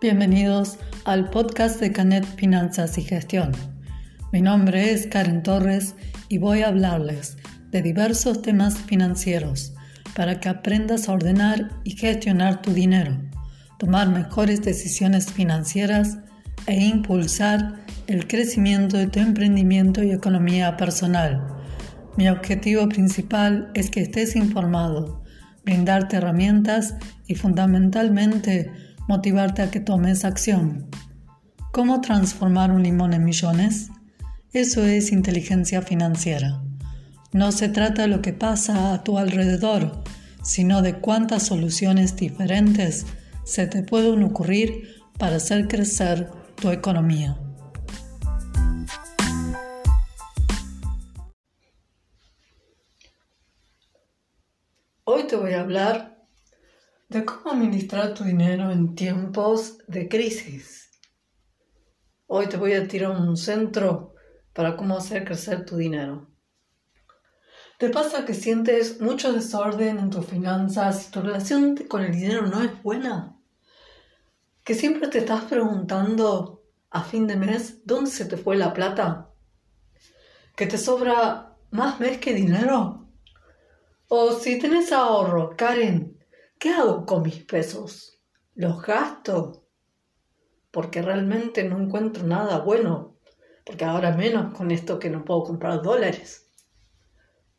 Bienvenidos al podcast de Canet Finanzas y Gestión. Mi nombre es Karen Torres y voy a hablarles de diversos temas financieros para que aprendas a ordenar y gestionar tu dinero, tomar mejores decisiones financieras e impulsar el crecimiento de tu emprendimiento y economía personal. Mi objetivo principal es que estés informado, brindarte herramientas y fundamentalmente motivarte a que tomes acción. ¿Cómo transformar un limón en millones? Eso es inteligencia financiera. No se trata de lo que pasa a tu alrededor, sino de cuántas soluciones diferentes se te pueden ocurrir para hacer crecer tu economía. Hoy te voy a hablar de cómo administrar tu dinero en tiempos de crisis. Hoy te voy a tirar un centro para cómo hacer crecer tu dinero. ¿Te pasa que sientes mucho desorden en tus finanzas y tu relación con el dinero no es buena? ¿Que siempre te estás preguntando a fin de mes dónde se te fue la plata? ¿Que te sobra más mes que dinero? O si tenés ahorro, Karen, ¿Qué hago con mis pesos? ¿Los gasto? Porque realmente no encuentro nada bueno, porque ahora menos con esto que no puedo comprar dólares.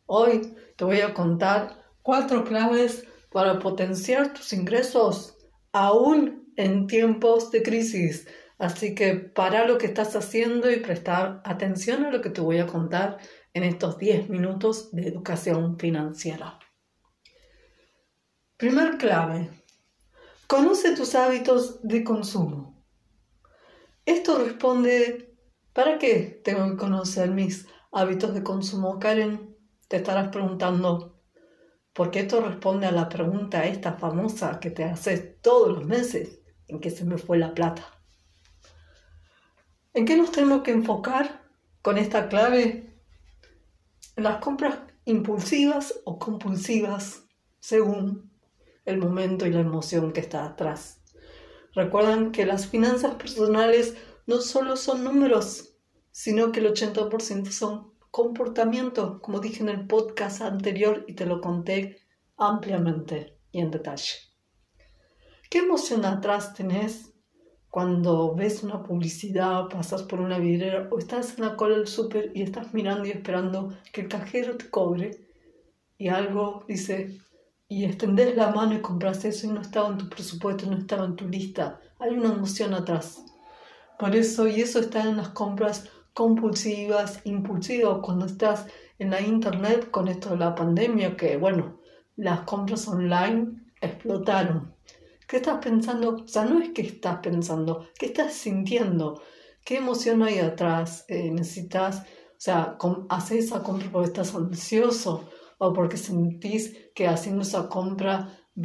Hoy te voy a contar cuatro claves para potenciar tus ingresos aún en tiempos de crisis. Así que para lo que estás haciendo y prestar atención a lo que te voy a contar en estos 10 minutos de educación financiera. Primer clave. Conoce tus hábitos de consumo. Esto responde, ¿para qué tengo que conocer mis hábitos de consumo? Karen, te estarás preguntando, porque esto responde a la pregunta esta famosa que te haces todos los meses, ¿en qué se me fue la plata? ¿En qué nos tenemos que enfocar con esta clave? En las compras impulsivas o compulsivas, según el momento y la emoción que está atrás. Recuerdan que las finanzas personales no solo son números, sino que el 80% son comportamientos, como dije en el podcast anterior y te lo conté ampliamente y en detalle. ¿Qué emoción atrás tenés cuando ves una publicidad, pasas por una vidriera o estás en la cola del súper y estás mirando y esperando que el cajero te cobre y algo dice y extendés la mano y compras eso y no estaba en tu presupuesto, no estaba en tu lista. Hay una emoción atrás. Por eso, y eso está en las compras compulsivas, impulsivas, cuando estás en la internet con esto de la pandemia, que bueno, las compras online explotaron. ¿Qué estás pensando? O sea, no es que estás pensando, ¿qué estás sintiendo? ¿Qué emoción hay atrás? Eh, necesitas, o sea, hacer esa compra porque estás ansioso o porque sentís que haciendo esa compra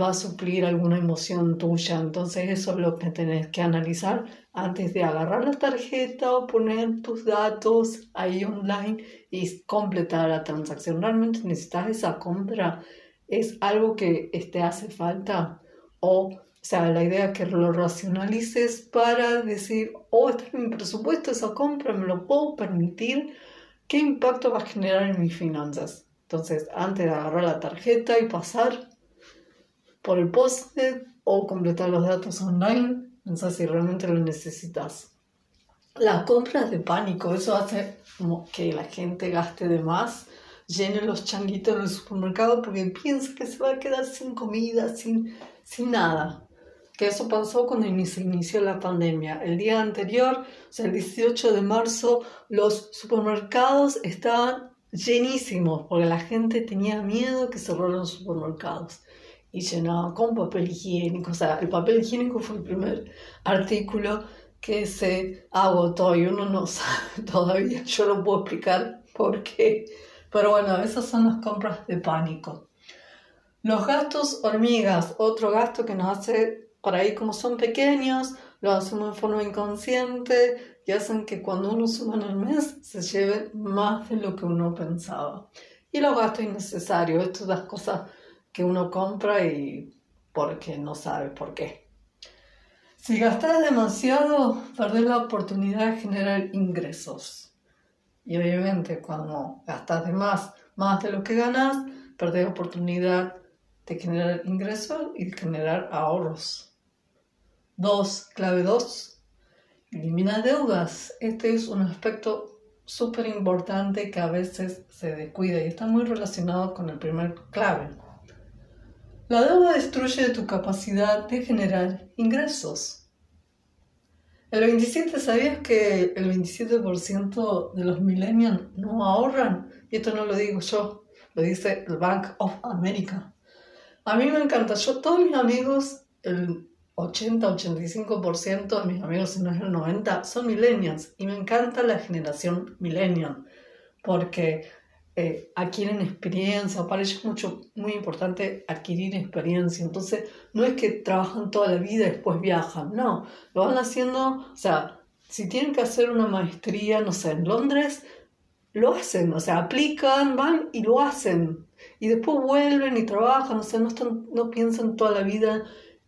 va a suplir alguna emoción tuya. Entonces eso es lo que tenés que analizar antes de agarrar la tarjeta o poner tus datos ahí online y completar la transacción. ¿Realmente necesitas esa compra? ¿Es algo que te hace falta? O, o sea, la idea es que lo racionalices para decir, oh, está en mi presupuesto esa compra, me lo puedo permitir. ¿Qué impacto va a generar en mis finanzas? Entonces, antes de agarrar la tarjeta y pasar por el post o completar los datos online, pensar si realmente lo necesitas. Las compras de pánico, eso hace que la gente gaste de más, llene los changuitos del supermercado porque piensa que se va a quedar sin comida, sin, sin nada. Que eso pasó cuando se inició la pandemia. El día anterior, o sea, el 18 de marzo, los supermercados estaban llenísimos, porque la gente tenía miedo que cerraran los supermercados y llenaba con papel higiénico. O sea, el papel higiénico fue el primer artículo que se agotó y uno no sabe todavía, yo no puedo explicar por qué. Pero bueno, esas son las compras de pánico. Los gastos hormigas, otro gasto que nos hace por ahí como son pequeños, lo hacemos de forma inconsciente, y hacen que cuando uno suma en el mes se lleve más de lo que uno pensaba. Y los gastos innecesarios, estas las cosas que uno compra y porque no sabe por qué. Si gastas demasiado, perdés la oportunidad de generar ingresos. Y obviamente cuando gastas de más, más de lo que ganas, perdés la oportunidad de generar ingresos y de generar ahorros. Dos, clave dos, elimina deudas. Este es un aspecto súper importante que a veces se descuida y está muy relacionado con el primer clave. La deuda destruye tu capacidad de generar ingresos. El 27, ¿sabías que el 27% de los millennials no ahorran? Y esto no lo digo yo, lo dice el Bank of America. A mí me encanta, yo todos mis amigos, el 80-85% de mis amigos, si no es el 90%, son millennials. Y me encanta la generación millennial porque eh, adquieren experiencia, para ellos es mucho, muy importante adquirir experiencia, entonces no es que trabajan toda la vida y después viajan, no, lo van haciendo, o sea, si tienen que hacer una maestría, no sé, en Londres, lo hacen, o sea, aplican, van y lo hacen, y después vuelven y trabajan, o sea, no, están, no piensan toda la vida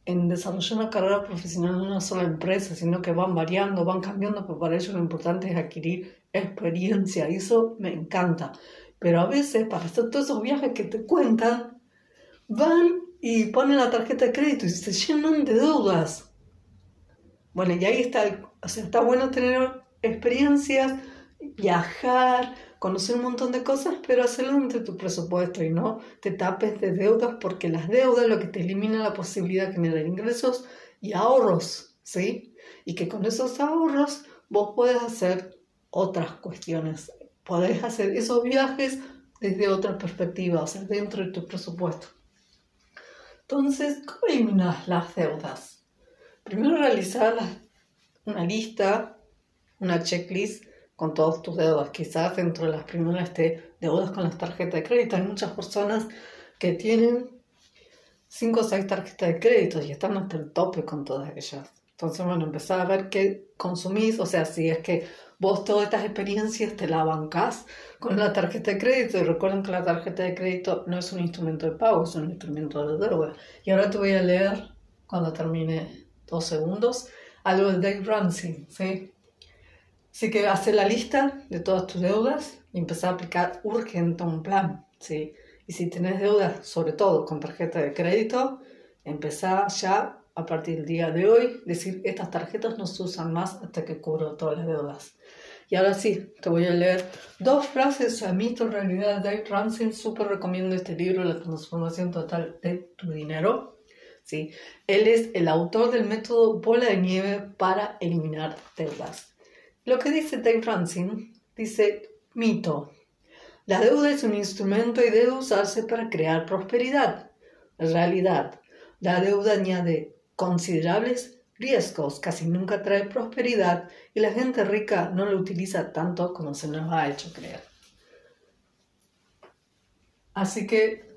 en desarrollar una carrera profesional en una sola empresa, sino que van variando, van cambiando, pero para ellos lo importante es adquirir experiencia y eso me encanta. Pero a veces, para hacer todos esos viajes que te cuentan, van y ponen la tarjeta de crédito y se llenan de deudas. Bueno, y ahí está, o sea, está bueno tener experiencias, viajar, conocer un montón de cosas, pero hacerlo entre tu presupuesto y no te tapes de deudas porque las deudas lo que te elimina la posibilidad de generar ingresos y ahorros, ¿sí? Y que con esos ahorros vos puedes hacer otras cuestiones, podés hacer esos viajes desde otra perspectiva, o sea, dentro de tu presupuesto. Entonces, ¿cómo eliminas las deudas? Primero realizar una lista, una checklist con todas tus deudas. Quizás dentro de las primeras te deudas con las tarjetas de crédito. Hay muchas personas que tienen 5 o 6 tarjetas de crédito y están hasta el tope con todas ellas. Entonces, bueno, empezar a ver qué consumís, o sea, si es que vos todas estas experiencias te la bancás con la tarjeta de crédito. Y recuerden que la tarjeta de crédito no es un instrumento de pago, es un instrumento de deuda. Y ahora te voy a leer, cuando termine dos segundos, algo de Dave Ramsey, ¿sí? Así que hacer la lista de todas tus deudas y empezar a aplicar urgente un plan, ¿sí? Y si tienes deudas, sobre todo con tarjeta de crédito, empezar ya a partir del día de hoy, decir, estas tarjetas no se usan más hasta que cubro todas las deudas. Y ahora sí, te voy a leer dos frases a mito realidad de Dave Ramsey. Súper recomiendo este libro, La transformación total de tu dinero. ¿sí? Él es el autor del método bola de nieve para eliminar deudas. Lo que dice Dave Ramsey, dice mito. La deuda es un instrumento y debe usarse para crear prosperidad. Realidad. La deuda añade considerables riesgos, casi nunca trae prosperidad y la gente rica no lo utiliza tanto como se nos ha hecho creer. Así que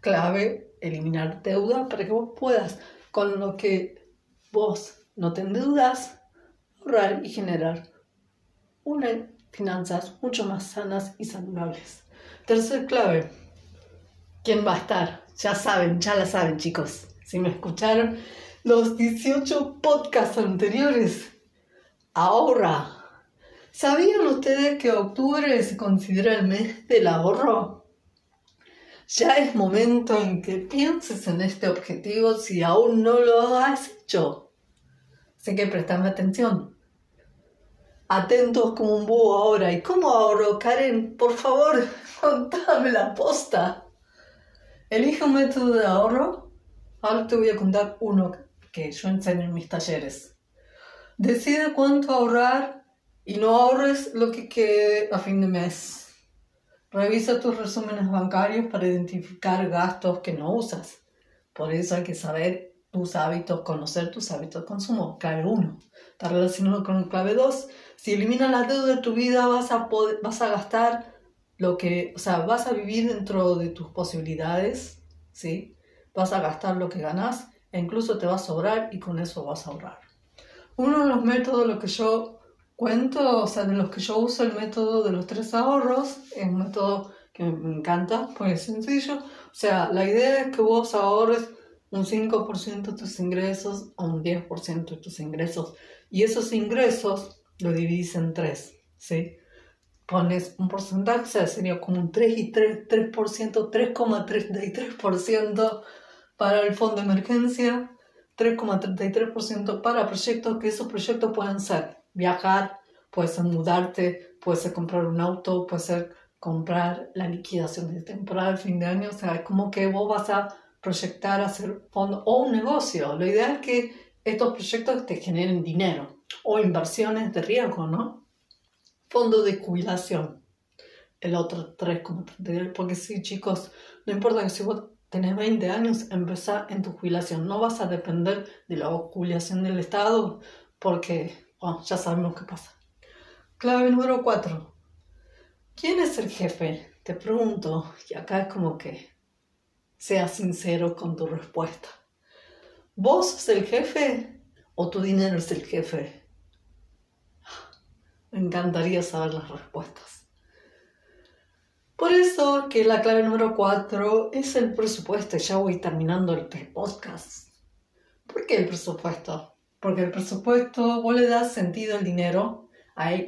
clave eliminar deuda para que vos puedas con lo que vos no te endeudas ahorrar y generar unas finanzas mucho más sanas y saludables. Tercer clave, ¿quién va a estar? Ya saben, ya la saben chicos. Si me escucharon los 18 podcasts anteriores, ahora, ¿sabían ustedes que octubre se considera el mes del ahorro? Ya es momento en que pienses en este objetivo si aún no lo has hecho. Así que prestame atención atentos como un búho ahora. ¿Y cómo ahorro, Karen? Por favor, contame la posta. Elige un método de ahorro. Ahora te voy a contar uno que yo enseño en mis talleres. Decide cuánto ahorrar y no ahorres lo que quede a fin de mes. Revisa tus resúmenes bancarios para identificar gastos que no usas. Por eso hay que saber tus hábitos, conocer tus hábitos de consumo. Clave 1. Está relacionado con clave 2 si eliminas la deuda de tu vida, vas a, vas a gastar lo que, o sea, vas a vivir dentro de tus posibilidades, ¿sí? Vas a gastar lo que ganas e incluso te va a sobrar y con eso vas a ahorrar. Uno de los métodos, lo que yo cuento, o sea, de los que yo uso el método de los tres ahorros, es un método que me encanta, pues es sencillo. O sea, la idea es que vos ahorres un 5% de tus ingresos o un 10% de tus ingresos. Y esos ingresos lo dividís en tres, ¿sí? Pones un porcentaje, sería como un 3 y 3, 3%, 3,33% para el fondo de emergencia, 3,33% para proyectos, que esos proyectos pueden ser viajar, puede ser mudarte, puede ser comprar un auto, puede ser comprar la liquidación de temporada al fin de año, o sea, es como que vos vas a proyectar, hacer fondo o un negocio. Lo ideal es que estos proyectos te generen dinero o inversiones de riesgo, ¿no? Fondo de jubilación. El otro 3,33, porque sí, chicos, no importa que si vos tenés 20 años, empezá en tu jubilación. No vas a depender de la jubilación del Estado, porque ya sabemos qué pasa. Clave número 4. ¿Quién es el jefe? Te pregunto, y acá es como que seas sincero con tu respuesta. ¿Vos sos el jefe o tu dinero es el jefe? Me encantaría saber las respuestas. Por eso que la clave número 4 es el presupuesto. Ya voy terminando el podcast. ¿Por qué el presupuesto? Porque el presupuesto vos le das sentido al dinero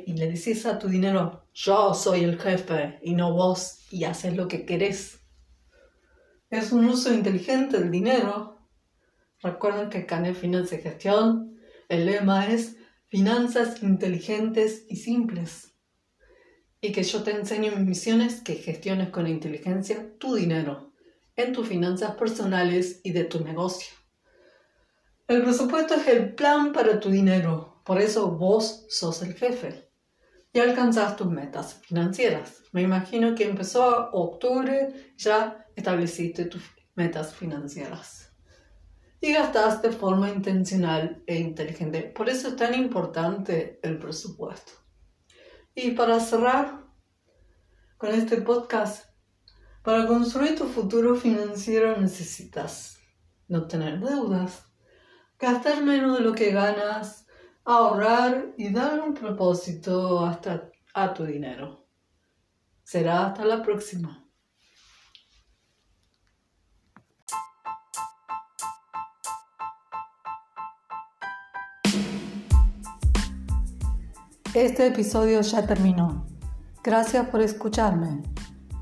y le dices a tu dinero, yo soy el jefe y no vos y haces lo que querés. Es un uso inteligente del dinero. Recuerden que Canet Finanza y Gestión, el lema es finanzas inteligentes y simples. Y que yo te enseño mis misiones que gestiones con inteligencia tu dinero en tus finanzas personales y de tu negocio. El presupuesto es el plan para tu dinero, por eso vos sos el jefe. Y alcanzás tus metas financieras. Me imagino que empezó octubre, ya estableciste tus metas financieras. Y gastás de forma intencional e inteligente. Por eso es tan importante el presupuesto. Y para cerrar con este podcast, para construir tu futuro financiero necesitas no tener deudas, gastar menos de lo que ganas, ahorrar y dar un propósito hasta a tu dinero. Será hasta la próxima. Este episodio ya terminó. Gracias por escucharme.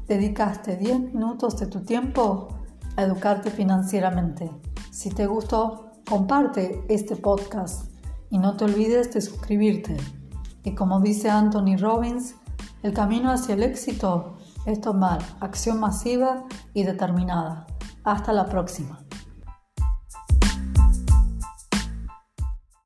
Dedicaste 10 minutos de tu tiempo a educarte financieramente. Si te gustó, comparte este podcast y no te olvides de suscribirte. Y como dice Anthony Robbins, el camino hacia el éxito es tomar acción masiva y determinada. Hasta la próxima.